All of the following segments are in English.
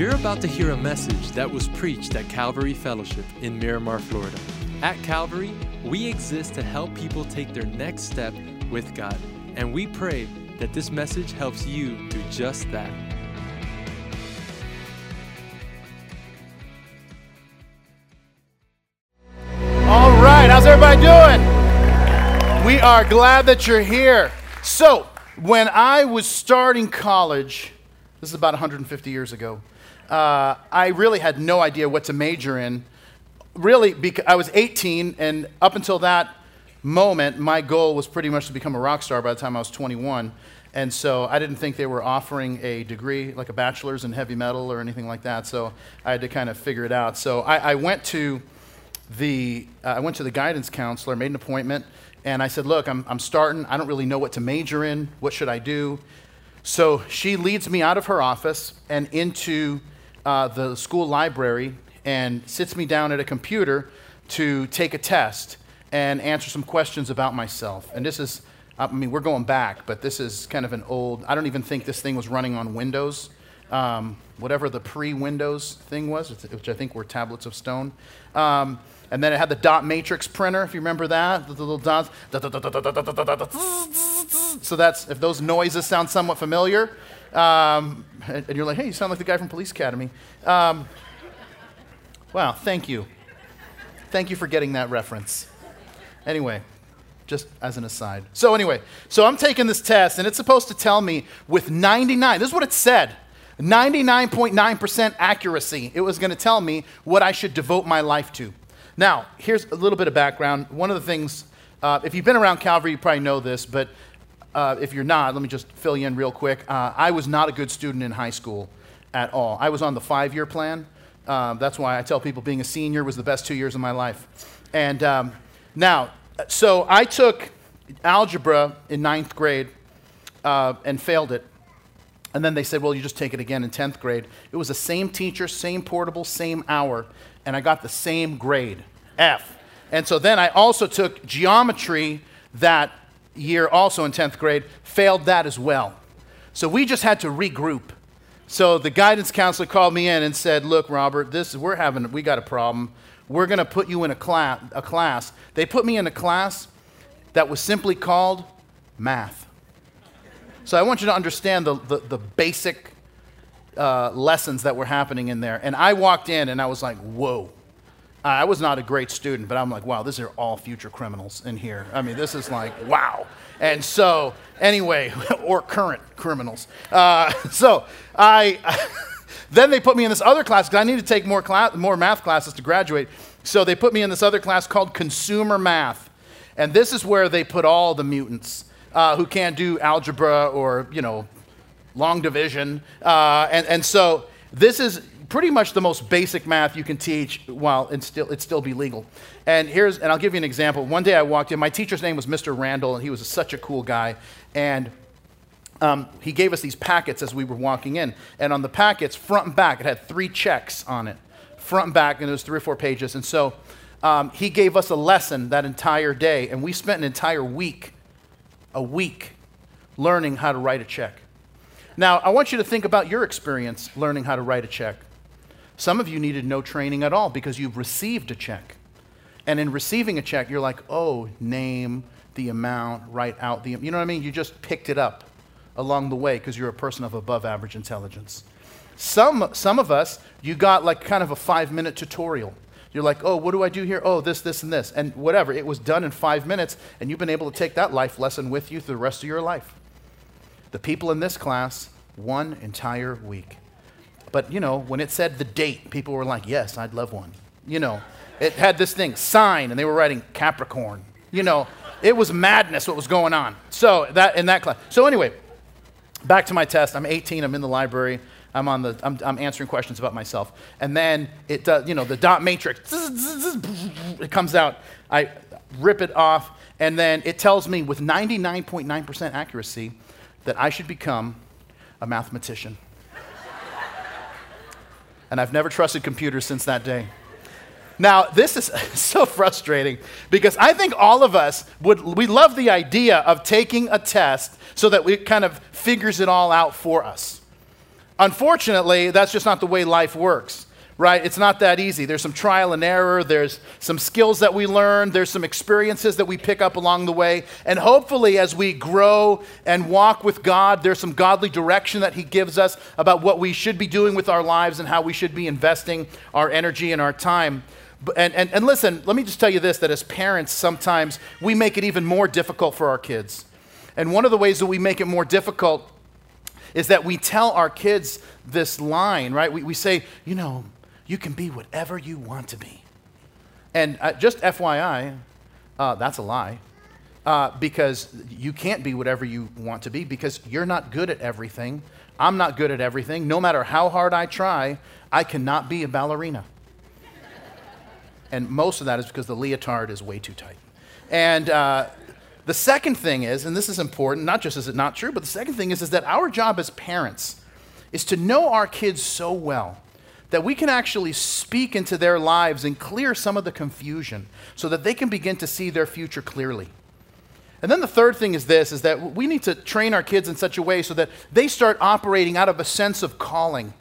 You're about to hear a message that was preached at Calvary Fellowship in Miramar, Florida. At Calvary, we exist to help people take their next step with God, and we pray that this message helps you do just that. All right, how's everybody doing? We are glad that you're here. So, when I was starting college, this is about 150 years ago, uh, I really had no idea what to major in. Really, because I was 18, and up until that moment, my goal was pretty much to become a rock star by the time I was 21. And so I didn't think they were offering a degree, like a bachelor's in heavy metal or anything like that. So I had to kind of figure it out. So I, I went to the uh, I went to the guidance counselor, made an appointment, and I said, "Look, I'm I'm starting. I don't really know what to major in. What should I do?" So she leads me out of her office and into uh, the school library and sits me down at a computer to take a test and answer some questions about myself. And this is, I mean, we're going back, but this is kind of an old. I don't even think this thing was running on Windows. Um, whatever the pre-Windows thing was, which I think were tablets of stone. Um, and then it had the dot matrix printer, if you remember that, the little dots. So that's, if those noises sound somewhat familiar, um, and you're like, hey, you sound like the guy from Police Academy. Um, wow, thank you. Thank you for getting that reference. Anyway, just as an aside. So, anyway, so I'm taking this test, and it's supposed to tell me with 99, this is what it said 99.9% accuracy, it was going to tell me what I should devote my life to. Now, here's a little bit of background. One of the things, uh, if you've been around Calvary, you probably know this, but uh, if you're not, let me just fill you in real quick. Uh, I was not a good student in high school at all. I was on the five year plan. Um, that's why I tell people being a senior was the best two years of my life. And um, now, so I took algebra in ninth grade uh, and failed it. And then they said, well, you just take it again in 10th grade. It was the same teacher, same portable, same hour, and I got the same grade, F. And so then I also took geometry that year, also in 10th grade, failed that as well. So we just had to regroup. So the guidance counselor called me in and said, look, Robert, this we're having, we got a problem. We're going to put you in a, class, a class. They put me in a class that was simply called math. So I want you to understand the, the, the basic uh, lessons that were happening in there. And I walked in and I was like, whoa. I was not a great student, but I'm like, wow, these are all future criminals in here. I mean, this is like, wow. And so, anyway, or current criminals. Uh, so I, then they put me in this other class because I need to take more, class, more math classes to graduate. So they put me in this other class called consumer math. And this is where they put all the mutants uh, who can't do algebra or, you know, long division. Uh, and, and so this is pretty much the most basic math you can teach while it still, it still be legal. And here's, and I'll give you an example. One day I walked in, my teacher's name was Mr. Randall, and he was such a cool guy. And um, he gave us these packets as we were walking in. And on the packets, front and back, it had three checks on it. Front and back, and it was three or four pages. And so um, he gave us a lesson that entire day, and we spent an entire week, a week, learning how to write a check. Now, I want you to think about your experience learning how to write a check. Some of you needed no training at all because you've received a check. And in receiving a check, you're like, oh, name, the amount, write out the, you know what I mean? You just picked it up along the way because you're a person of above average intelligence. Some, some of us, you got like kind of a five minute tutorial. You're like, oh, what do I do here? Oh, this, this, and this. And whatever. It was done in five minutes, and you've been able to take that life lesson with you through the rest of your life. The people in this class, one entire week. But, you know, when it said the date, people were like, yes, I'd love one. You know, it had this thing, sign, and they were writing Capricorn. You know, it was madness what was going on. So, that in that class. So, anyway, back to my test. I'm 18, I'm in the library. I'm on the, I'm, I'm answering questions about myself. And then it does, you know, the dot matrix, it comes out. I rip it off, and then it tells me with 99.9% accuracy that I should become a mathematician. And I've never trusted computers since that day. Now, this is so frustrating because I think all of us would, we love the idea of taking a test so that it kind of figures it all out for us. Unfortunately, that's just not the way life works right? It's not that easy. There's some trial and error, there's some skills that we learn, there's some experiences that we pick up along the way. And hopefully, as we grow and walk with God, there's some godly direction that He gives us about what we should be doing with our lives and how we should be investing our energy and our time. And, and, and listen, let me just tell you this that as parents, sometimes we make it even more difficult for our kids. And one of the ways that we make it more difficult is that we tell our kids this line, right? We, we say, you know, you can be whatever you want to be. And uh, just FYI, uh, that's a lie. Uh, because you can't be whatever you want to be because you're not good at everything. I'm not good at everything. No matter how hard I try, I cannot be a ballerina. and most of that is because the leotard is way too tight. And uh, the second thing is, and this is important, not just is it not true, but the second thing is, is that our job as parents is to know our kids so well that we can actually speak into their lives and clear some of the confusion so that they can begin to see their future clearly. And then the third thing is this is that we need to train our kids in such a way so that they start operating out of a sense of calling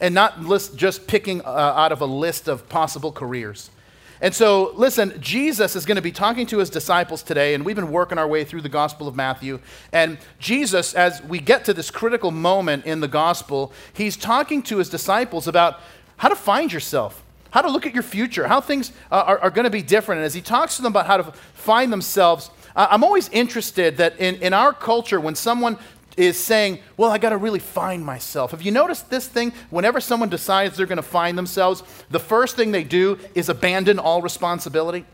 and not list, just picking uh, out of a list of possible careers. And so, listen, Jesus is going to be talking to his disciples today, and we've been working our way through the Gospel of Matthew. And Jesus, as we get to this critical moment in the Gospel, he's talking to his disciples about how to find yourself, how to look at your future, how things uh, are, are going to be different. And as he talks to them about how to find themselves, I'm always interested that in, in our culture, when someone is saying, Well, I got to really find myself. Have you noticed this thing? Whenever someone decides they're going to find themselves, the first thing they do is abandon all responsibility.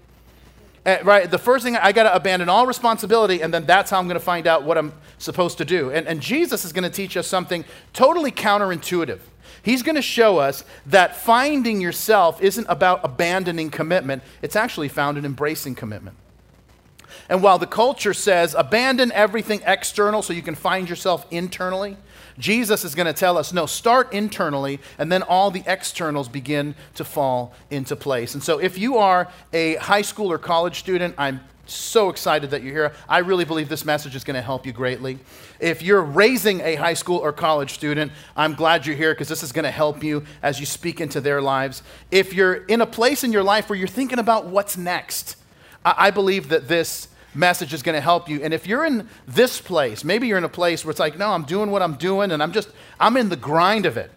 Uh, right? The first thing, I got to abandon all responsibility, and then that's how I'm going to find out what I'm supposed to do. And, and Jesus is going to teach us something totally counterintuitive. He's going to show us that finding yourself isn't about abandoning commitment, it's actually found in embracing commitment. And while the culture says abandon everything external so you can find yourself internally, Jesus is going to tell us no, start internally, and then all the externals begin to fall into place. And so, if you are a high school or college student, I'm so excited that you're here. I really believe this message is going to help you greatly. If you're raising a high school or college student, I'm glad you're here because this is going to help you as you speak into their lives. If you're in a place in your life where you're thinking about what's next, I, believe that this message is going to help you. And if you're in this place, maybe you're in a place where it's like, no, I'm doing what I'm doing and I'm just, I'm in the grind of it,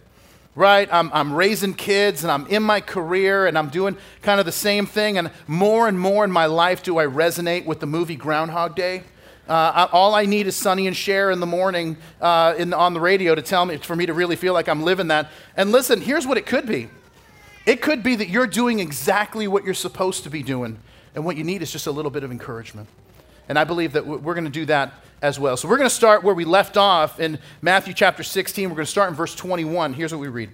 right? I'm, I'm raising kids and I'm in my career and I'm doing kind of the same thing. And more and more in my life do I resonate with the movie Groundhog Day. Uh, all I need is Sonny and Cher in the morning uh, in, on the radio to tell me, for me to really feel like I'm living that. And listen, here's what it could be it could be that you're doing exactly what you're supposed to be doing, and what you need is just a little bit of encouragement. And I believe that we're going to do that as well. So we're going to start where we left off in Matthew chapter 16. We're going to start in verse 21. Here's what we read.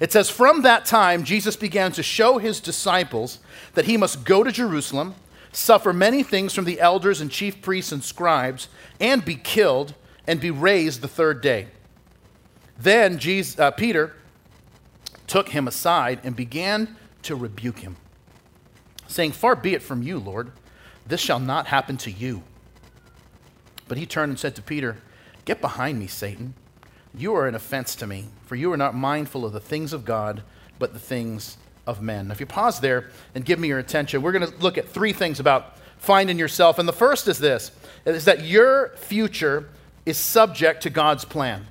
It says, From that time, Jesus began to show his disciples that he must go to Jerusalem, suffer many things from the elders and chief priests and scribes, and be killed, and be raised the third day. Then Jesus, uh, Peter took him aside and began to rebuke him, saying, Far be it from you, Lord. This shall not happen to you. But he turned and said to Peter, Get behind me, Satan. You are an offense to me, for you are not mindful of the things of God, but the things of men. Now, if you pause there and give me your attention, we're going to look at three things about finding yourself. And the first is this is that your future is subject to God's plan.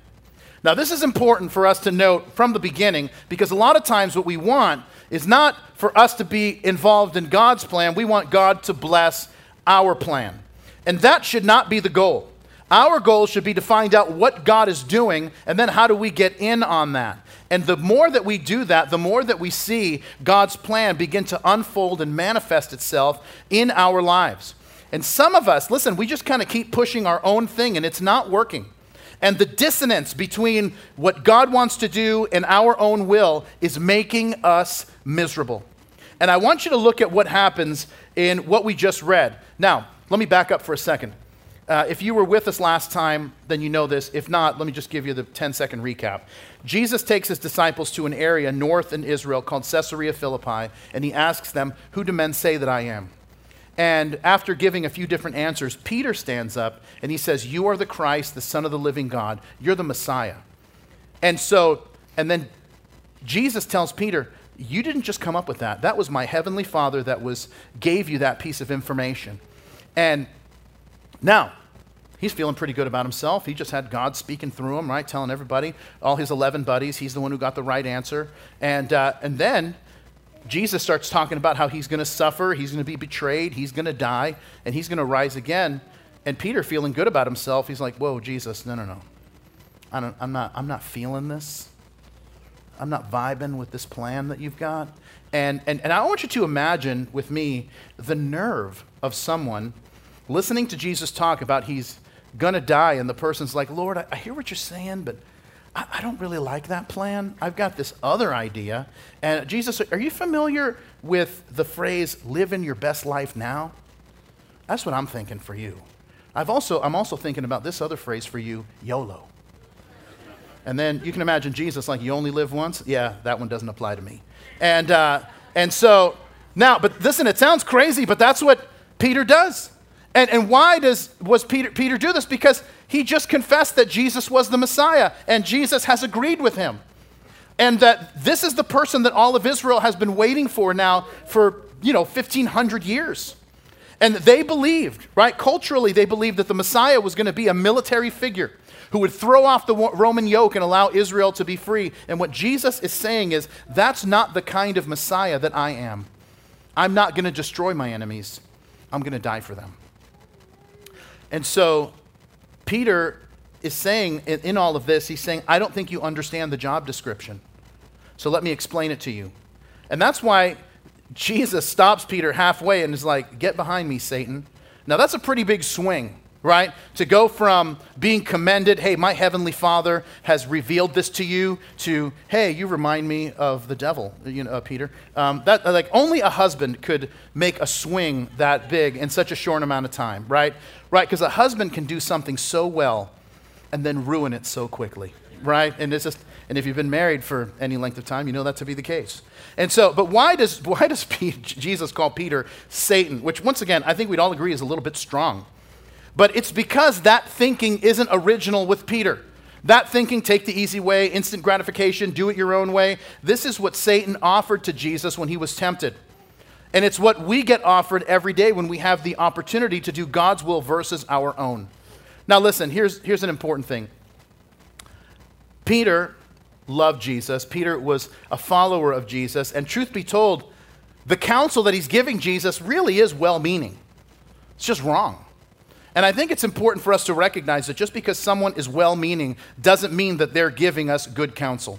Now, this is important for us to note from the beginning because a lot of times what we want is not for us to be involved in God's plan. We want God to bless our plan. And that should not be the goal. Our goal should be to find out what God is doing and then how do we get in on that. And the more that we do that, the more that we see God's plan begin to unfold and manifest itself in our lives. And some of us, listen, we just kind of keep pushing our own thing and it's not working. And the dissonance between what God wants to do and our own will is making us miserable. And I want you to look at what happens in what we just read. Now, let me back up for a second. Uh, if you were with us last time, then you know this. If not, let me just give you the 10 second recap. Jesus takes his disciples to an area north in Israel called Caesarea Philippi, and he asks them, Who do men say that I am? And after giving a few different answers, Peter stands up and he says, You are the Christ, the Son of the living God. You're the Messiah. And so, and then Jesus tells Peter, You didn't just come up with that. That was my heavenly Father that was gave you that piece of information. And now, he's feeling pretty good about himself. He just had God speaking through him, right? Telling everybody, all his 11 buddies, he's the one who got the right answer. And, uh, and then Jesus starts talking about how he's going to suffer, he's going to be betrayed, he's going to die, and he's going to rise again. And Peter, feeling good about himself, he's like, Whoa, Jesus, no, no, no. I don't, I'm, not, I'm not feeling this. I'm not vibing with this plan that you've got. And, and, and I want you to imagine with me the nerve of someone listening to Jesus talk about he's going to die, and the person's like, Lord, I, I hear what you're saying, but I, I don't really like that plan. I've got this other idea. And Jesus, are you familiar with the phrase, living your best life now? That's what I'm thinking for you. I've also, I'm also thinking about this other phrase for you, YOLO. And then you can imagine Jesus like, you only live once? Yeah, that one doesn't apply to me. And, uh, and so now, but listen, it sounds crazy, but that's what Peter does. And, and why does, was Peter, Peter do this? Because he just confessed that Jesus was the Messiah, and Jesus has agreed with him. And that this is the person that all of Israel has been waiting for now for, you know, 1,500 years. And they believed, right? Culturally, they believed that the Messiah was going to be a military figure who would throw off the Roman yoke and allow Israel to be free. And what Jesus is saying is, that's not the kind of Messiah that I am. I'm not going to destroy my enemies, I'm going to die for them. And so, Peter is saying in, all of this, he's saying, I don't think you understand the job description. So let me explain it to you. And that's why Jesus stops Peter halfway and is like, Get behind me, Satan. Now, that's a pretty big swing right? To go from being commended, hey, my heavenly Father has revealed this to you, to, hey, you remind me of the devil, you know, uh, Peter. Um, that like only a husband could make a swing that big in such a short amount of time, right? Right? Because a husband can do something so well and then ruin it so quickly, right? And it's just. And if you've been married for any length of time, you know that to be the case. And so, but why does, why does Jesus call Peter Satan? Which, once again, I think we'd all agree is a little bit strong but it's because that thinking isn't original with Peter. That thinking, take the easy way, instant gratification, do it your own way. This is what Satan offered to Jesus when he was tempted. And it's what we get offered every day when we have the opportunity to do God's will versus our own. Now, listen, here's, here's an important thing. Peter loved Jesus. Peter was a follower of Jesus. And truth be told, the counsel that he's giving Jesus really is well meaning. It's just wrong. And I think it's important for us to recognize that just because someone is well meaning doesn't mean that they're giving us good counsel.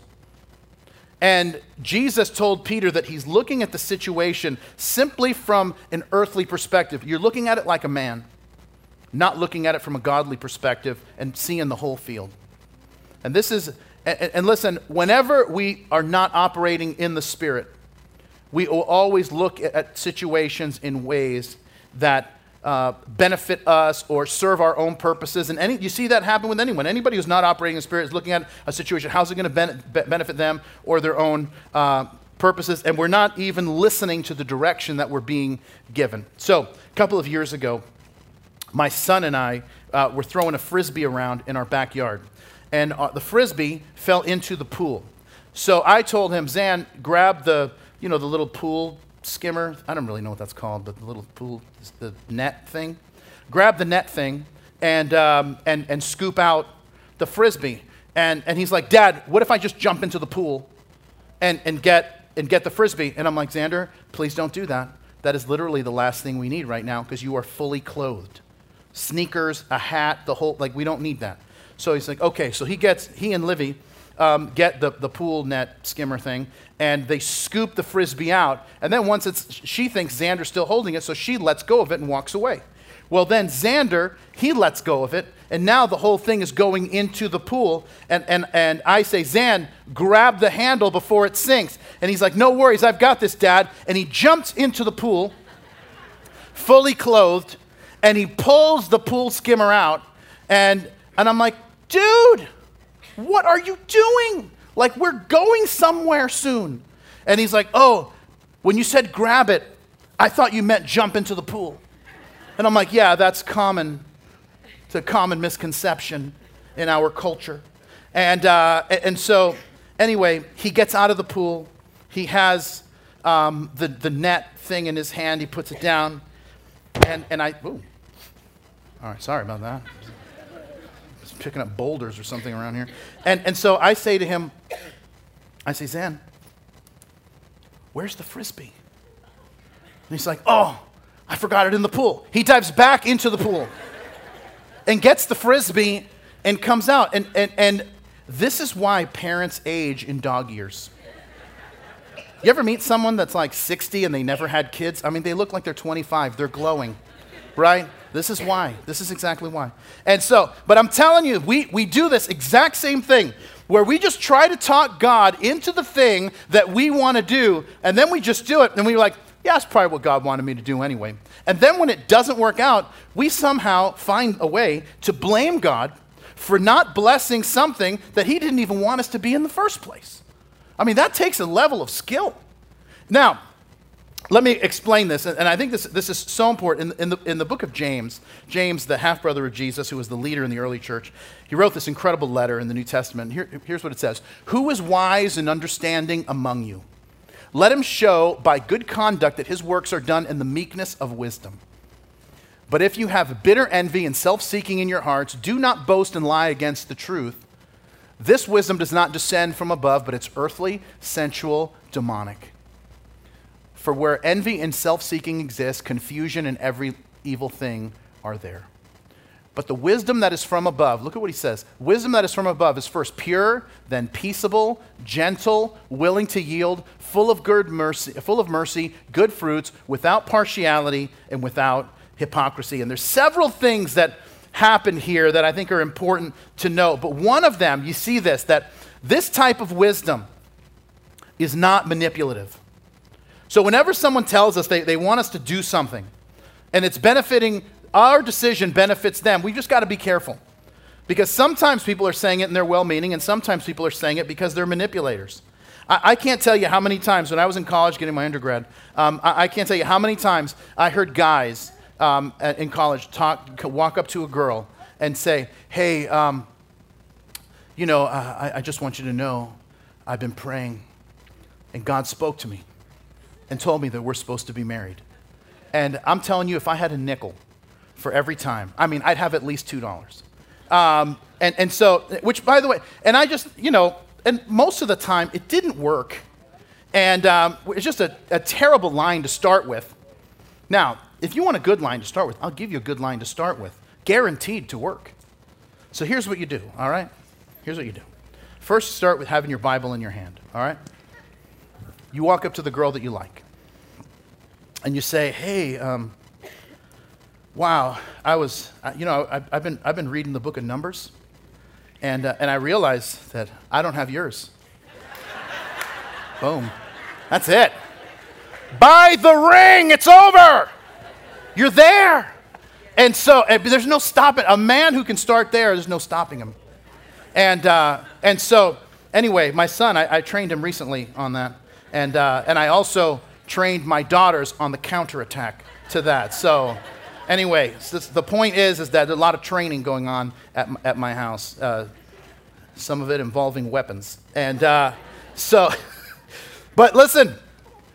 And Jesus told Peter that he's looking at the situation simply from an earthly perspective. You're looking at it like a man, not looking at it from a godly perspective and seeing the whole field. And this is, and, listen, whenever we are not operating in the Spirit, we will always look at situations in ways that uh, benefit us or serve our own purposes. And any, you see that happen with anyone. Anybody who's not operating in spirit is looking at a situation. How's it going to ben- benefit them or their own uh, purposes? And we're not even listening to the direction that we're being given. So, a couple of years ago, my son and I uh, were throwing a frisbee around in our backyard. And uh, the frisbee fell into the pool. So I told him, Zan, grab the, you know, the little pool skimmer. I don't really know what that's called, but the little pool, the net thing. Grab the net thing and, um, and, and scoop out the frisbee. And, and he's like, Dad, what if I just jump into the pool and, and, get, and get the frisbee? And I'm like, Xander, please don't do that. That is literally the last thing we need right now because you are fully clothed. Sneakers, a hat, the whole, like, we don't need that. So he's like, okay. So he gets, he and Livy um, get the, the pool net skimmer thing, and they scoop the frisbee out. And then once it's, she thinks Xander's still holding it, so she lets go of it and walks away. Well, then Xander, he lets go of it, and now the whole thing is going into the pool. And, and, and I say, Zan, grab the handle before it sinks. And he's like, No worries, I've got this, Dad. And he jumps into the pool, fully clothed, and he pulls the pool skimmer out. And, and I'm like, Dude, what are you doing? Like, we're going somewhere soon. And he's like, Oh, when you said grab it, I thought you meant jump into the pool. And I'm like, Yeah, that's common. It's a common misconception in our culture. And, uh, and so, anyway, he gets out of the pool. He has um, the, the net thing in his hand. He puts it down. And, and I, ooh. All right, sorry about that. Picking up boulders or something around here. And, and so I say to him, I say, Zan, where's the frisbee? And he's like, oh, I forgot it in the pool. He dives back into the pool and gets the frisbee and comes out. And, and, and this is why parents age in dog years. You ever meet someone that's like 60 and they never had kids? I mean, they look like they're 25, they're glowing, right? This is why. This is exactly why. And so, but I'm telling you, we, we do this exact same thing where we just try to talk God into the thing that we want to do, and then we just do it, and we're like, yeah, that's probably what God wanted me to do anyway. And then when it doesn't work out, we somehow find a way to blame God for not blessing something that He didn't even want us to be in the first place. I mean, that takes a level of skill. Now, let me explain this, and I think this, this is so important. In, in, the, in the book of James, James, the half brother of Jesus, who was the leader in the early church, he wrote this incredible letter in the New Testament. Here, here's what it says Who is wise and understanding among you? Let him show by good conduct that his works are done in the meekness of wisdom. But if you have bitter envy and self seeking in your hearts, do not boast and lie against the truth. This wisdom does not descend from above, but it's earthly, sensual, demonic. For where envy and self seeking exist, confusion and every evil thing are there. But the wisdom that is from above, look at what he says. Wisdom that is from above is first pure, then peaceable, gentle, willing to yield, full of good mercy, full of mercy, good fruits, without partiality and without hypocrisy. And there's several things that happen here that I think are important to know. But one of them, you see this, that this type of wisdom is not manipulative. So whenever someone tells us they, they want us to do something and it's benefiting, our decision benefits them, we just got to be careful. Because sometimes people are saying it and they're well meaning, and sometimes people are saying it because they're manipulators. I, I, can't tell you how many times, when I was in college getting my undergrad, um, I, I, can't tell you how many times I heard guys um, in college talk, walk up to a girl and say, Hey, um, you know, uh, I, I just want you to know I've been praying, and God spoke to me and told me that we're supposed to be married. And I'm telling you, if I had a nickel for every time, I mean, I'd have at least $2. Um, and, and so, which by the way, and I just, you know, and most of the time it didn't work. And um, it's just a, a terrible line to start with. Now, if you want a good line to start with, I'll give you a good line to start with, guaranteed to work. So here's what you do, all right? Here's what you do. First, start with having your Bible in your hand, all right? You walk up to the girl that you like, and you say, Hey, um, wow, I was, you know, I've, I've, been, I've been reading the book of Numbers, and, uh, and I realized that I don't have yours. Boom. That's it. Buy the ring, it's over. You're there. And so and there's no stopping. A man who can start there, there's no stopping him. And, uh, and so, anyway, my son, I, I, trained him recently on that. And, uh, and I also trained my daughters on the counterattack to that. So, anyway, the point is, is that a lot of training going on at, at my house, uh, some of it involving weapons. And uh, so, but listen,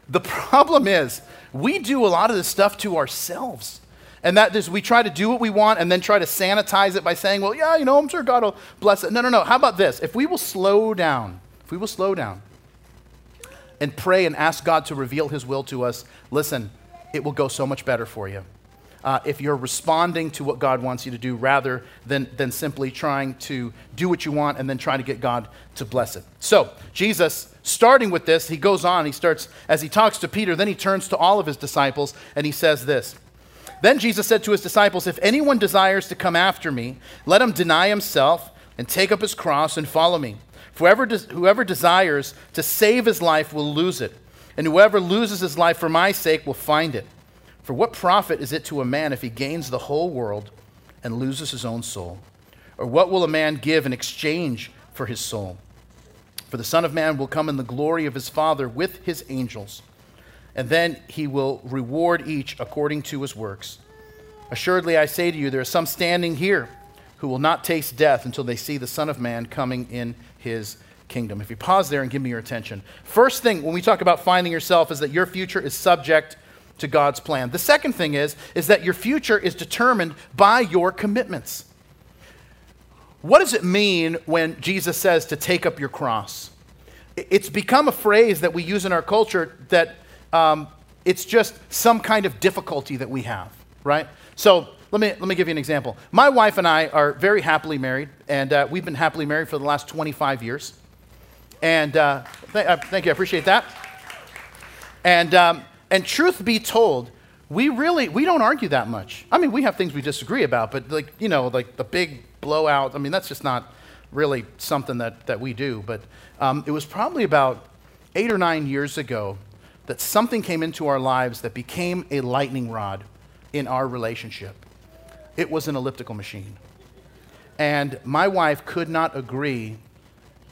the problem is, we do a lot of this stuff to ourselves. And that is, we try to do what we want and then try to sanitize it by saying, well, yeah, you know, I'm sure God will bless it. No, no, no. How about this? If we will slow down, if we will slow down and pray and ask God to reveal His will to us, listen, it will go so much better for you. Uh, if you're responding to what God wants you to do rather than, than simply trying to do what you want and then trying to get God to bless it. So, Jesus, starting with this, he goes on, he starts, as he talks to Peter, then he turns to all of his disciples and he says this then Jesus said to his disciples, If anyone desires to come after me, let him deny himself and take up his cross and follow me. Whoever, whoever desires to save his life will lose it, and whoever loses his life for my sake will find it. For what profit is it to a man if he gains the whole world and loses his own soul? Or what will a man give in exchange for his soul? For the Son of Man will come in the glory of his Father with his angels and then he will reward each according to his works. Assuredly, I say to you, there are some standing here who will not taste death until they see the Son of Man coming in his kingdom. If you pause there and give me your attention. First thing when we talk about finding yourself is that your future is subject to God's plan. The second thing is is that your future is determined by your commitments. What does it mean when Jesus says to take up your cross? It's become a phrase that we use in our culture that um, it's just some kind of difficulty that we have, right? So let me, let me give you an example. My wife and I are very happily married, and uh, we've been happily married for the last 25 years. And uh, th- uh, thank you, I appreciate that. And, um, and truth be told, we really we don't argue that much. I mean, we have things we disagree about, but like you know, like the big blowout. I mean, that's just not really something that that we do. But um, it was probably about eight or nine years ago that something came into our lives that became a lightning rod in our relationship. It was an elliptical machine, and my wife could not agree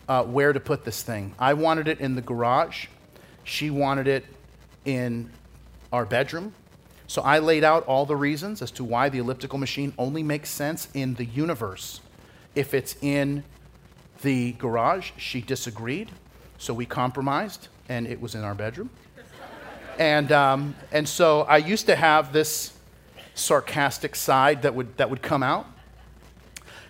uh, where to put this thing. I wanted it in the garage. She wanted it in our bedroom. So I laid out all the reasons as to why the elliptical machine only makes sense in the universe. If it's in the garage, she disagreed. So we compromised, and it was in our bedroom. and, um, and so I used to have this sarcastic side that would, that would come out.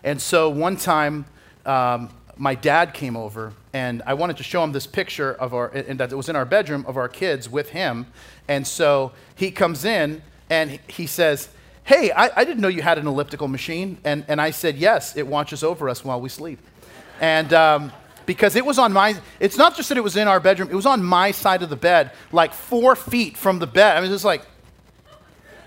And so one time, um, my dad came over and I wanted to show him this picture of our, and that it was in our bedroom of our kids with him. And so he comes in and he says, Hey, I, I didn't know you had an elliptical machine. And, and I said, Yes, it watches over us while we sleep. And um, because it was on my, it's not just that it was in our bedroom, it was on my side of the bed, like four feet from the bed. I mean, it was like,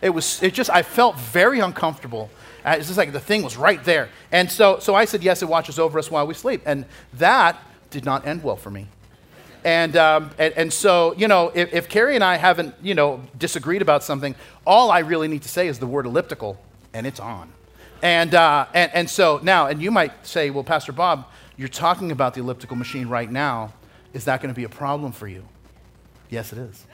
it was, it just, I felt very uncomfortable uh, it's just like the thing was right there. And so, so I said, Yes, it watches over us while we sleep. And that did not end well for me. And, um, and, and, so, you know, if, if Carrie and I haven't, you know, disagreed about something, all I really need to say is the word elliptical, and it's on. And, uh, and, and so now, and you might say, well, Pastor Bob, you're talking about the elliptical machine right now. Is that going to be a problem for you? Yes, it is.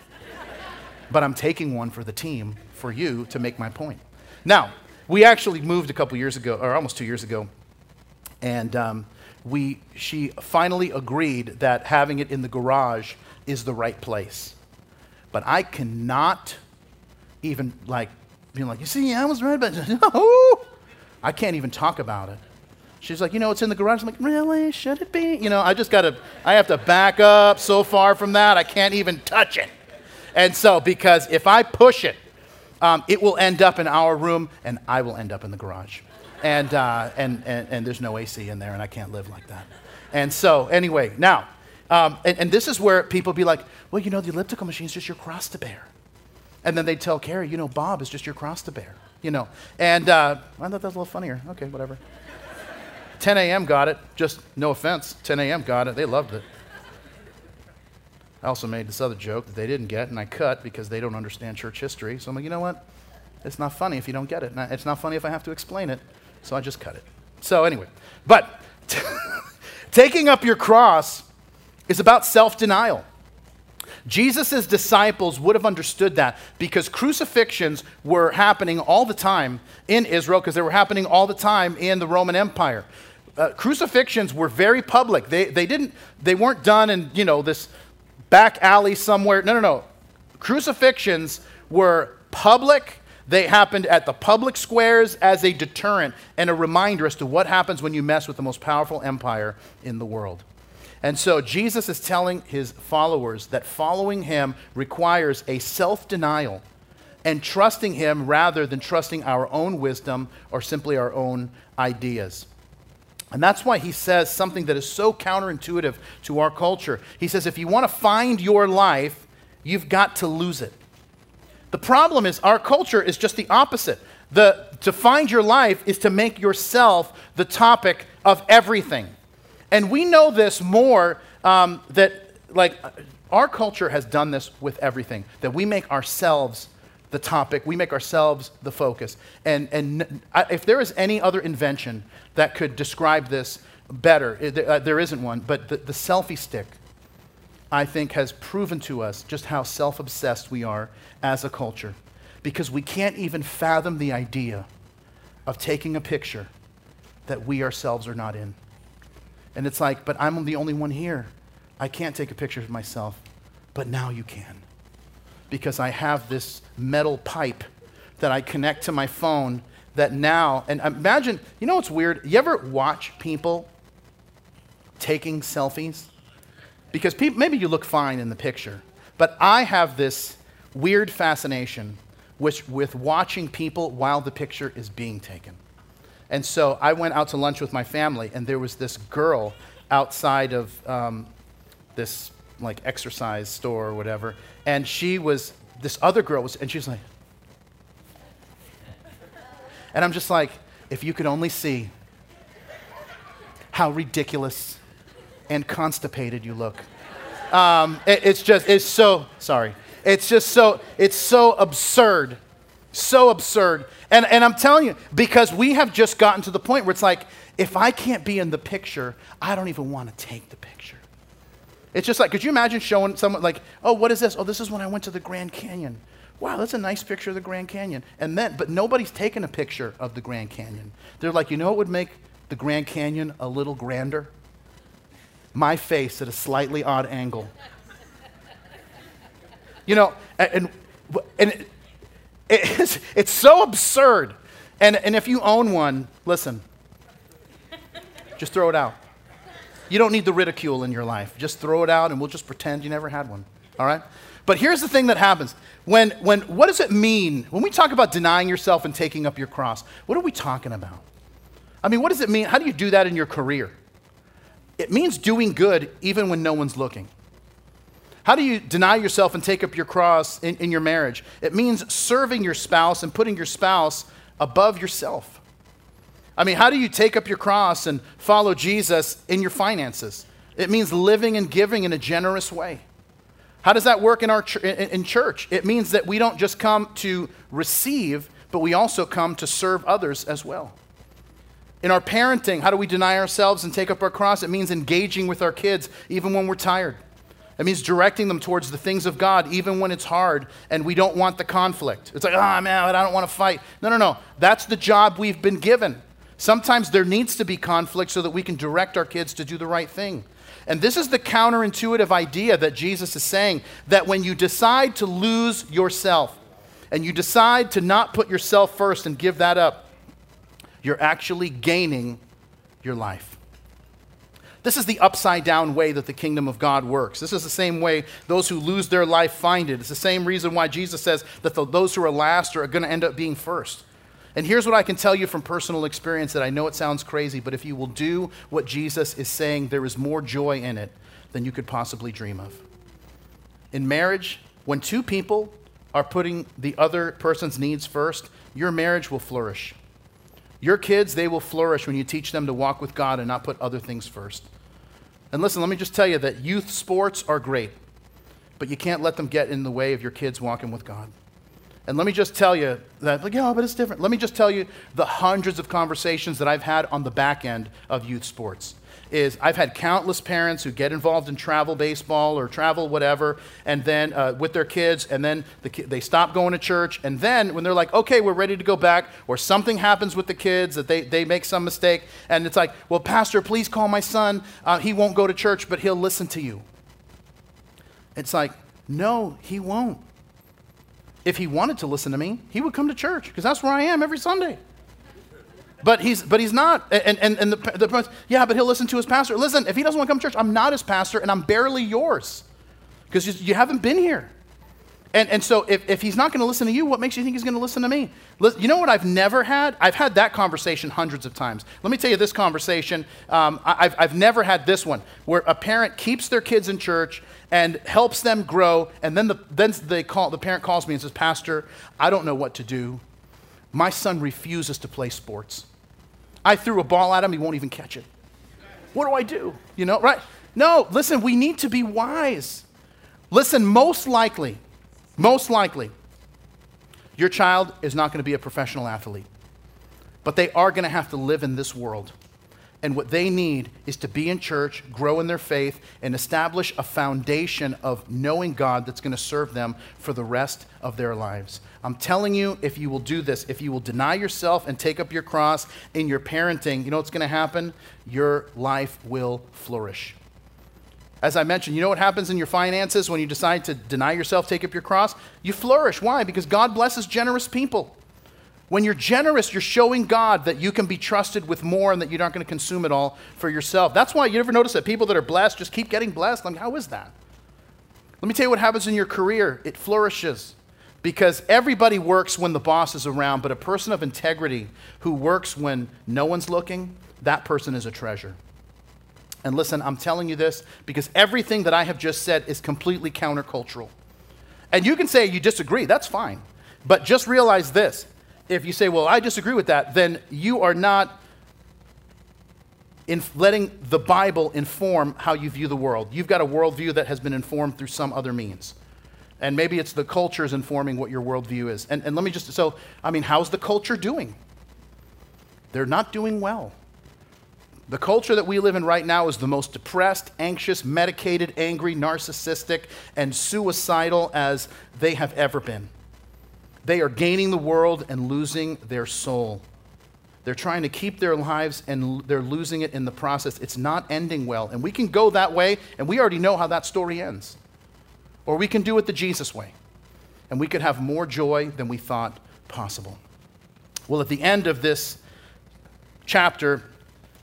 but I'm taking one for the team for you to make my point. Now, we actually moved a couple years ago, or almost two years ago, and um, we, she finally agreed that having it in the garage is the right place. But I cannot even like being like, you see, I was right, but no, I can't even talk about it. She's like, you know, it's in the garage. I'm like, really? Should it be? You know, I just got to, I have to back up so far from that, I can't even touch it. And so, because if I push it, um, it will end up in our room, and I will end up in the garage. And, uh, and, and, and, there's no AC in there, and I can't live like that. And so, anyway, now, um, and, and this is where people be like, well, you know, the elliptical machine is just your cross to bear. And then they tell Carrie, you know, Bob is just your cross to bear, you know. And uh, I thought that was a little funnier. Okay, whatever. 10 a.m. got it. Just no offense. 10 a.m. got it. They loved it. I also made this other joke that they didn't get, and I cut because they don't understand church history. So I'm like, you know what? It's not funny if you don't get it. It's not funny if I have to explain it. So I just cut it. So anyway, but taking up your cross is about self denial. Jesus' disciples would have understood that because crucifixions were happening all the time in Israel, because they were happening all the time in the Roman Empire. Uh, crucifixions were very public. They, they, didn't, they weren't done in, you know, this back alley somewhere. No, no, no. Crucifixions were public. They happened at the public squares as a deterrent and a reminder as to what happens when you mess with the most powerful empire in the world. And so Jesus is telling his followers that following him requires a self denial and trusting him rather than trusting our own wisdom or simply our own ideas. And that's why he says something that is so counterintuitive to our culture. He says, if you want to find your life, you've got to lose it. The problem is, our culture is just the opposite. The, to find your life is to make yourself the topic of everything. And we know this more um, that, like, our culture has done this with everything, that we make ourselves the topic, we make ourselves the focus. And, and if there is any other invention that could describe this better, uh, there isn't one, but the, the selfie stick, I think, has proven to us just how self obsessed we are as a culture. Because we can't even fathom the idea of taking a picture that we ourselves are not in. And it's like, but I'm the only one here. I can't take a picture of myself. But now you can. Because I have this metal pipe that I connect to my phone that now, and imagine, you know what's weird? You ever watch people taking selfies? Because people, maybe you look fine in the picture, but I have this weird fascination with, with watching people while the picture is being taken. And so I went out to lunch with my family, and there was this girl outside of um, this like exercise store or whatever, and she was this other girl was, and she's like, and I'm just like, if you could only see how ridiculous and constipated you look. Um, it, it's just, it's so, sorry. It's just so, it's so absurd. So absurd. And, and I'm telling you, because we have just gotten to the point where it's like, if I can't be in the picture, I don't even want to take the picture. It's just like, could you imagine showing someone, like, oh, what is this? Oh, this is when I went to the Grand Canyon. Wow, that's a nice picture of the Grand Canyon. And then, but nobody's taken a picture of the Grand Canyon. They're like, you know what would make the Grand Canyon a little grander? My face at a slightly odd angle. You know, and, and it, it's, it's so absurd. And, and if you own one, listen, just throw it out. You don't need the ridicule in your life. Just throw it out and we'll just pretend you never had one. All right? But here's the thing that happens. When, when, what does it mean when we talk about denying yourself and taking up your cross? What are we talking about? I mean, what does it mean? How do you do that in your career? It means doing good even when no one's looking. How do you deny yourself and take up your cross in, in your marriage? It means serving your spouse and putting your spouse above yourself. I mean, how do you take up your cross and follow Jesus in your finances? It means living and giving in a generous way. How does that work in, our ch- in church? It means that we don't just come to receive, but we also come to serve others as well. In our parenting, how do we deny ourselves and take up our cross? It means engaging with our kids even when we're tired. It means directing them towards the things of God even when it's hard and we don't want the conflict. It's like, oh man, I don't want to fight. No, no, no. That's the job we've been given. Sometimes there needs to be conflict so that we can direct our kids to do the right thing. And this is the counterintuitive idea that Jesus is saying that when you decide to lose yourself and you decide to not put yourself first and give that up, you're actually gaining your life. This is the upside down way that the kingdom of God works. This is the same way those who lose their life find it. It's the same reason why Jesus says that the, those who are last are going to end up being first. And here's what I can tell you from personal experience that I know it sounds crazy, but if you will do what Jesus is saying, there is more joy in it than you could possibly dream of. In marriage, when two people are putting the other person's needs first, your marriage will flourish. Your kids, they will flourish when you teach them to walk with God and not put other things first. And listen, let me just tell you that youth sports are great, but you can't let them get in the way of your kids walking with God. And let me just tell you that, like, yeah, but it's different. Let me just tell you the hundreds of conversations that I've had on the back end of youth sports. Is I've had countless parents who get involved in travel baseball or travel whatever, and then uh, with their kids, and then the ki- they stop going to church, and then when they're like, okay, we're ready to go back, or something happens with the kids that they, they make some mistake, and it's like, well, Pastor, please call my son. Uh, he won't go to church, but he'll listen to you. It's like, no, he won't if he wanted to listen to me, he would come to church because that's where I am every Sunday. But he's, but he's not. And, and, and the, the, yeah, but he'll listen to his pastor. Listen, if he doesn't want to come to church, I'm not his pastor and I'm barely yours because you, you haven't been here. And, and so if, if he's not going to listen to you, what makes you think he's going to listen to me? You know what I've never had? I've had that conversation hundreds of times. Let me tell you this conversation. Um, I've, I've never had this one where a parent keeps their kids in church and helps them grow. And then, the, then they call, the parent calls me and says, Pastor, I don't know what to do. My son refuses to play sports. I threw a ball at him, he won't even catch it. What do I do? You know, right? No, listen, we need to be wise. Listen, most likely, most likely, your child is not going to be a professional athlete, but they are going to have to live in this world. And what they need is to be in church, grow in their faith, and establish a foundation of knowing God that's going to serve them for the rest of their lives. I'm telling you, if you will do this, if you will deny yourself and take up your cross in your parenting, you know what's going to happen? Your life will flourish. As I mentioned, you know what happens in your finances when you decide to deny yourself, take up your cross? You flourish. Why? Because God blesses generous people. When you're generous, you're showing God that you can be trusted with more and that you're not going to consume it all for yourself. That's why you ever notice that people that are blessed just keep getting blessed? Like, how is that? Let me tell you what happens in your career it flourishes because everybody works when the boss is around, but a person of integrity who works when no one's looking, that person is a treasure. And listen, I'm telling you this because everything that I have just said is completely countercultural. And you can say you disagree, that's fine. But just realize this if you say, well, I disagree with that, then you are not in letting the Bible inform how you view the world. You've got a worldview that has been informed through some other means. And maybe it's the culture is informing what your worldview is. And, and let me just, so, I mean, how's the culture doing? They're not doing well. The culture that we live in right now is the most depressed, anxious, medicated, angry, narcissistic, and suicidal as they have ever been. They are gaining the world and losing their soul. They're trying to keep their lives and they're losing it in the process. It's not ending well. And we can go that way, and we already know how that story ends. Or we can do it the Jesus way, and we could have more joy than we thought possible. Well, at the end of this chapter,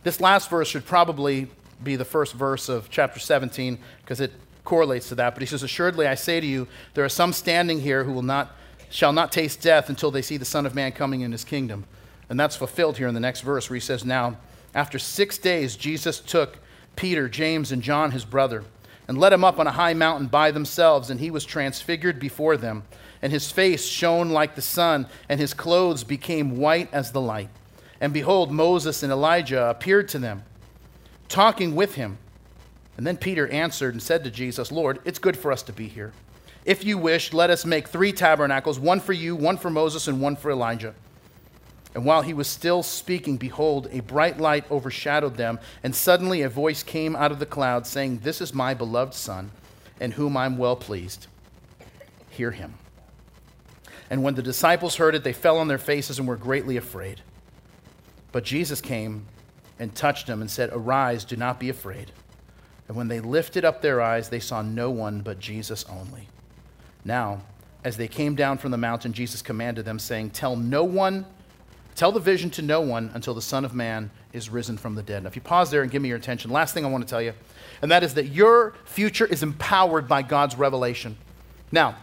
this last verse should probably be the first verse of chapter 17 because it correlates to that. But he says, Assuredly, I say to you, there are some standing here who will not shall not taste death until they see the Son of Man coming in his kingdom. And that's fulfilled here in the next verse where he says, Now, after six days, Jesus took Peter, James, and John, his brother, and led him up on a high mountain by themselves, and he was transfigured before them. And his face shone like the sun, and his clothes became white as the light. And behold, Moses and Elijah appeared to them, talking with him. And then Peter answered and said to Jesus, Lord, it's good for us to be here. If you wish, let us make three tabernacles one for you, one for Moses, and one for Elijah. And while he was still speaking, behold, a bright light overshadowed them, and suddenly a voice came out of the cloud saying, This is my beloved Son, in whom I'm well pleased. Hear him. And when the disciples heard it, they fell on their faces and were greatly afraid. But Jesus came and touched them and said, Arise, do not be afraid. And when they lifted up their eyes, they saw no one but Jesus only. Now, as they came down from the mountain, Jesus commanded them, saying, Tell no one, tell the vision to no one until the Son of Man is risen from the dead. Now, if you pause there and give me your attention, last thing I want to tell you, and that is that your future is empowered by God's revelation. Now,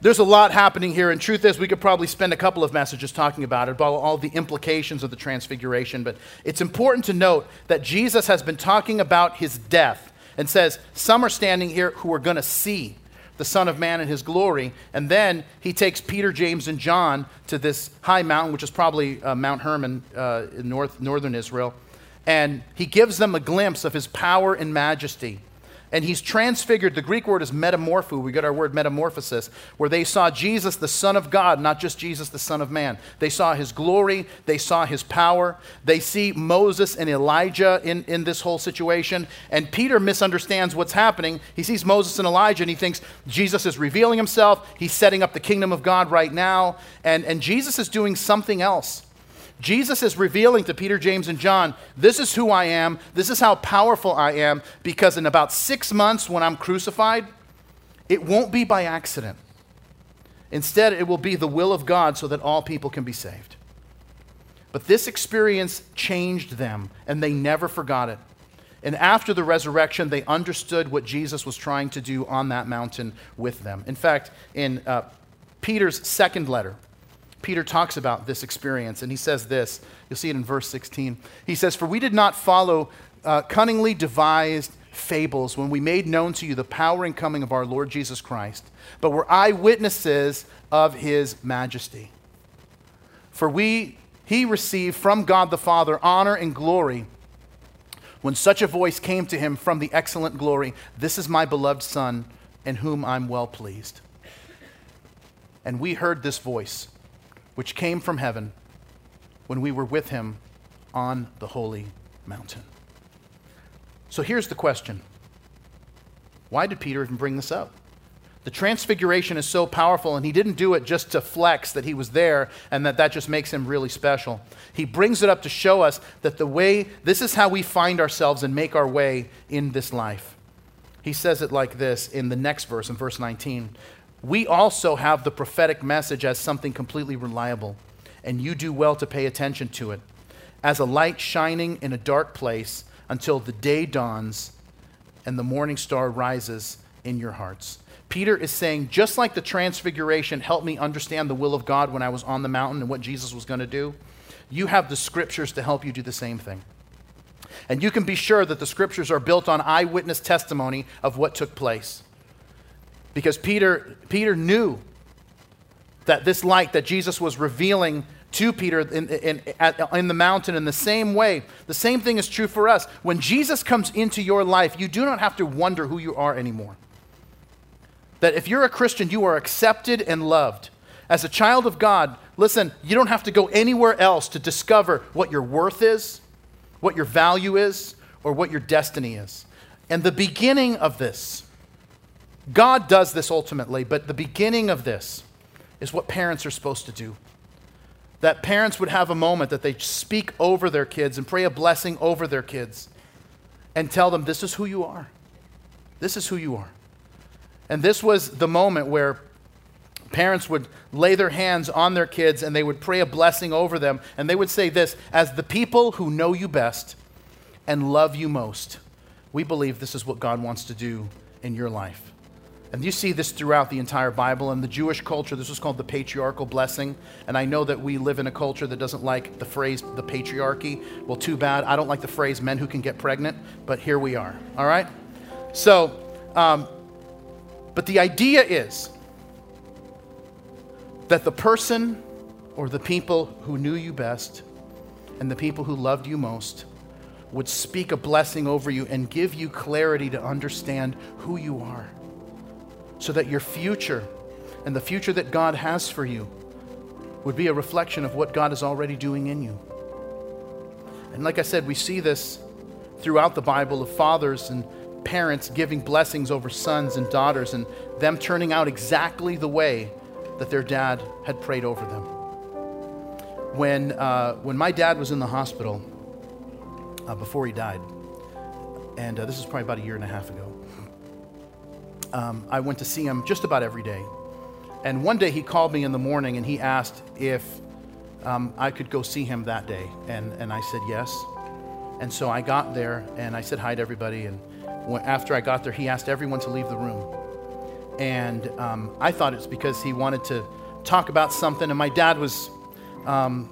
there's a lot happening here, and truth is, we could probably spend a couple of messages talking about it, about all the implications of the transfiguration. But it's important to note that Jesus has been talking about his death and says, Some are standing here who are going to see the Son of Man in his glory. And then he takes Peter, James, and John to this high mountain, which is probably uh, Mount Hermon uh, in north, northern Israel. And he gives them a glimpse of his power and majesty and he's transfigured. The Greek word is metamorpho. We get our word metamorphosis, where they saw Jesus, the Son of God, not just Jesus, the Son of Man. They saw his glory, they saw his power. They see Moses and Elijah in, in this whole situation. And Peter misunderstands what's happening. He sees Moses and Elijah and he thinks Jesus is revealing himself. He's setting up the kingdom of God right now. And, and Jesus is doing something else. Jesus is revealing to Peter, James, and John, this is who I am, this is how powerful I am, because in about six months when I'm crucified, it won't be by accident. Instead, it will be the will of God so that all people can be saved. But this experience changed them, and they never forgot it. And after the resurrection, they understood what Jesus was trying to do on that mountain with them. In fact, in uh, Peter's second letter, Peter talks about this experience, and he says this. You'll see it in verse 16. He says, For we did not follow uh, cunningly devised fables when we made known to you the power and coming of our Lord Jesus Christ, but were eyewitnesses of his majesty. For we, he received from God the Father honor and glory when such a voice came to him from the excellent glory This is my beloved Son, in whom I'm well pleased. And we heard this voice which came from heaven when we were with him on the Holy mountain. So here's the question Why did Peter even bring this up? The transfiguration is so powerful, and he didn't do it just to flex that he was there and that that just makes him really special. He brings it up to show us that the way, this is how we find ourselves and make our way in this life. He says it like this in the next verse, in verse 19. We also have the prophetic message as something completely reliable, and you do well to pay attention to it. As a light shining in a dark place until the day dawns and the morning star rises in your hearts. Peter is saying, just like the transfiguration helped me understand the will of God when I was on the mountain and what Jesus was going to do, you have the scriptures to help you do the same thing. And you can be sure that the scriptures are built on eyewitness testimony of what took place. Because Peter, Peter knew that this light that Jesus was revealing to Peter in, in, in, the mountain in the same way, the same thing is true for us. When Jesus comes into your life, you do not have to wonder who you are anymore. That if you're a Christian, you are accepted and loved. As a child of God, listen, you don't have to go anywhere else to discover what your worth is, what your value is, or what your destiny is. And the beginning of this, God does this ultimately, but the beginning of this is what parents are supposed to do. That parents would have a moment that they speak over their kids and pray a blessing over their kids and tell them, This is who you are. This is who you are. And this was the moment where parents would lay their hands on their kids and they would pray a blessing over them. And they would say this As the people who know you best and love you most, we believe this is what God wants to do in your life. And you see this throughout the entire Bible. In the Jewish culture, this was called the patriarchal blessing. And I know that we live in a culture that doesn't like the phrase the patriarchy. Well, too bad. I don't like the phrase men who can get pregnant, but here we are. All right? So, um, but the idea is that the person or the people who knew you best and the people who loved you most would speak a blessing over you and give you clarity to understand who you are so that your future and the future that God has for you would be a reflection of what God is already doing in you. And like I said, we see this throughout the Bible of fathers and parents giving blessings over sons and daughters and them turning out exactly the way that their dad had prayed over them. When, uh, when my dad was in the hospital uh, before he died, and uh, this is probably about a year and a half ago, um, I went to see him just about every day. And one day he called me in the morning and he asked if um, I could go see him that day. And, and I said yes. And so I got there and I said hi to everybody. And after I got there, he asked everyone to leave the room. And um, I thought it was because he wanted to talk about something. And my dad was um,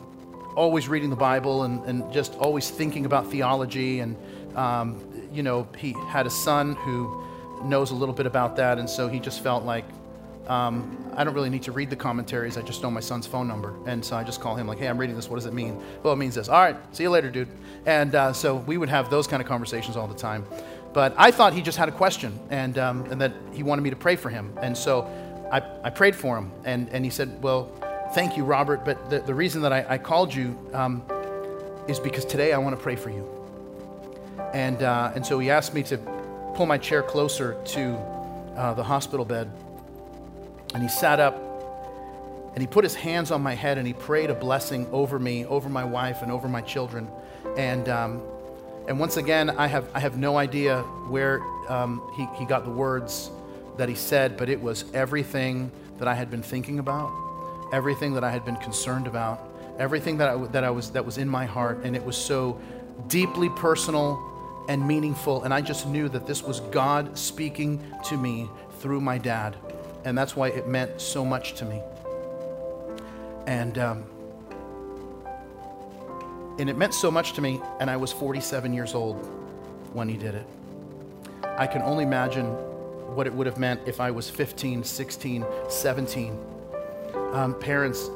always reading the Bible and, and, just always thinking about theology. And, um, you know, he had a son who knows a little bit about that. And so he just felt like, um, I don't really need to read the commentaries. I just know my son's phone number. And so I just call him, like, hey, I'm reading this. What does it mean? Well, it means this. All right, see you later, dude. And uh, so we would have those kind of conversations all the time. But I thought he just had a question and, um, and that he wanted me to pray for him. And so I, I prayed for him. And, and he said, Well, thank you, Robert. But the, the reason that I, I called you um, is because today I want to pray for you. And, uh, and so he asked me to pull my chair closer to uh, the hospital bed. And he sat up and he put his hands on my head and he prayed a blessing over me, over my wife, and over my children. And um, and once again, I have, I have no idea where um, he, he got the words that he said, but it was everything that I had been thinking about, everything that I had been concerned about, everything that I, that I was, that was in my heart. And it was so deeply personal and meaningful. And I just knew that this was God speaking to me through my dad. And that's why it meant so much to me. And um, and it meant so much to me, and I was 47 years old when he did it. I can only imagine what it would have meant if I was 15, 16, 17. Um, parents,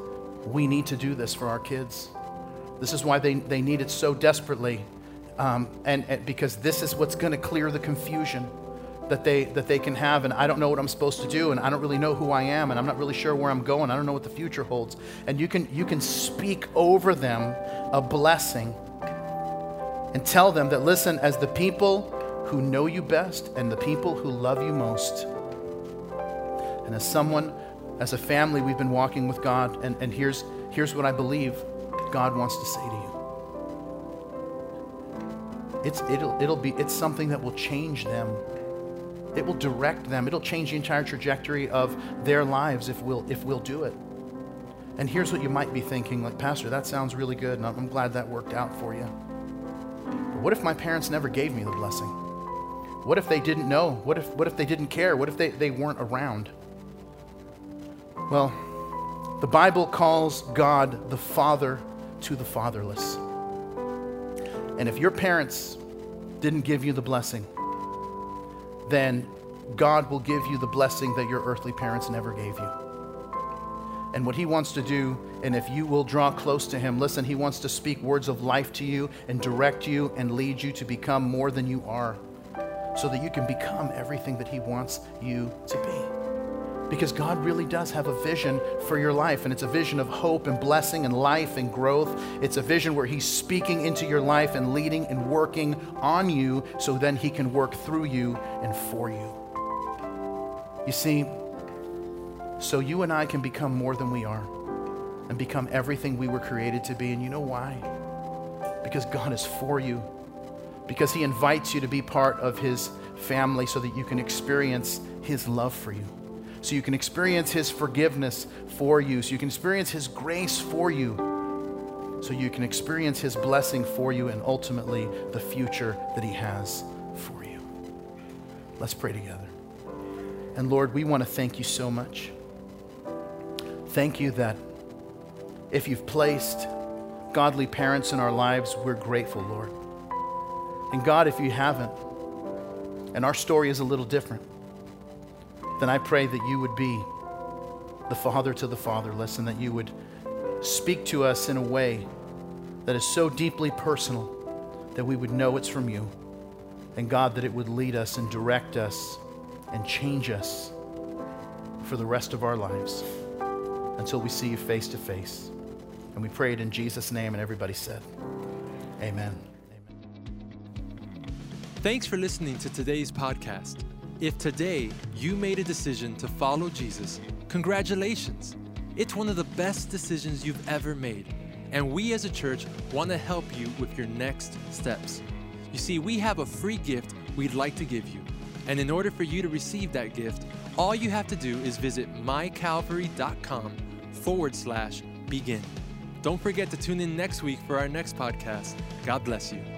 we need to do this for our kids. This is why they, they need it so desperately, um, and, and because this is what's going to clear the confusion that they that they can have and I don't know what I'm supposed to do and I don't really know who I am and I'm not really sure where I'm going. I don't know what the future holds. And you can you can speak over them a blessing And tell them that, listen, as the people who know you best and the people who love you most, and as someone, as a family, we've been walking with God, and, and here's, here's what I believe God wants to say to you. It's, it'll, it'll be, it's something that will change them. It will direct them. It'll change the entire trajectory of their lives if we'll, if we'll do it. And here's what you might be thinking like, Pastor, that sounds really good, and I'm glad that worked out for you. But what if my parents never gave me the blessing? What if they didn't know? What if, what if they didn't care? What if they, they weren't around? Well, the Bible calls God the Father to the fatherless. And if your parents didn't give you the blessing, then God will give you the blessing that your earthly parents never gave you. And what He wants to do, and if you will draw close to Him, listen, He wants to speak words of life to you and direct you and lead you to become more than you are so that you can become everything that He wants you to be. Because God really does have a vision for your life, and it's a vision of hope and blessing and life and growth. It's a vision where He's speaking into your life and leading and working on you so then He can work through you and for you. You see, so you and I can become more than we are and become everything we were created to be. And you know why? Because God is for you, because He invites you to be part of His family so that you can experience His love for you so you can experience His forgiveness for you, so you can experience His grace for you, so you can experience His blessing for you, and ultimately the future that He has for you. Let's pray together. And Lord, we want to thank you so much. Thank you that if you've placed godly parents in our lives, we're grateful, Lord. And God, if you haven't, and our story is a little different, then I pray that you would be the father to the fatherless and that you would speak to us in a way that is so deeply personal that we would know it's from you. And God, that it would lead us and direct us and change us for the rest of our lives until we see you face to face. And we pray it in Jesus' name, and everybody said, Amen. Thanks for listening to today's podcast. If today you made a decision to follow Jesus, congratulations. It's one of the best decisions you've ever made. And we as a church want to help you with your next steps. You see, we have a free gift we'd like to give you. And in order for you to receive that gift, all you have to do is visit mycalvary.com forward slash begin. Don't forget to tune in next week for our next podcast. God bless you.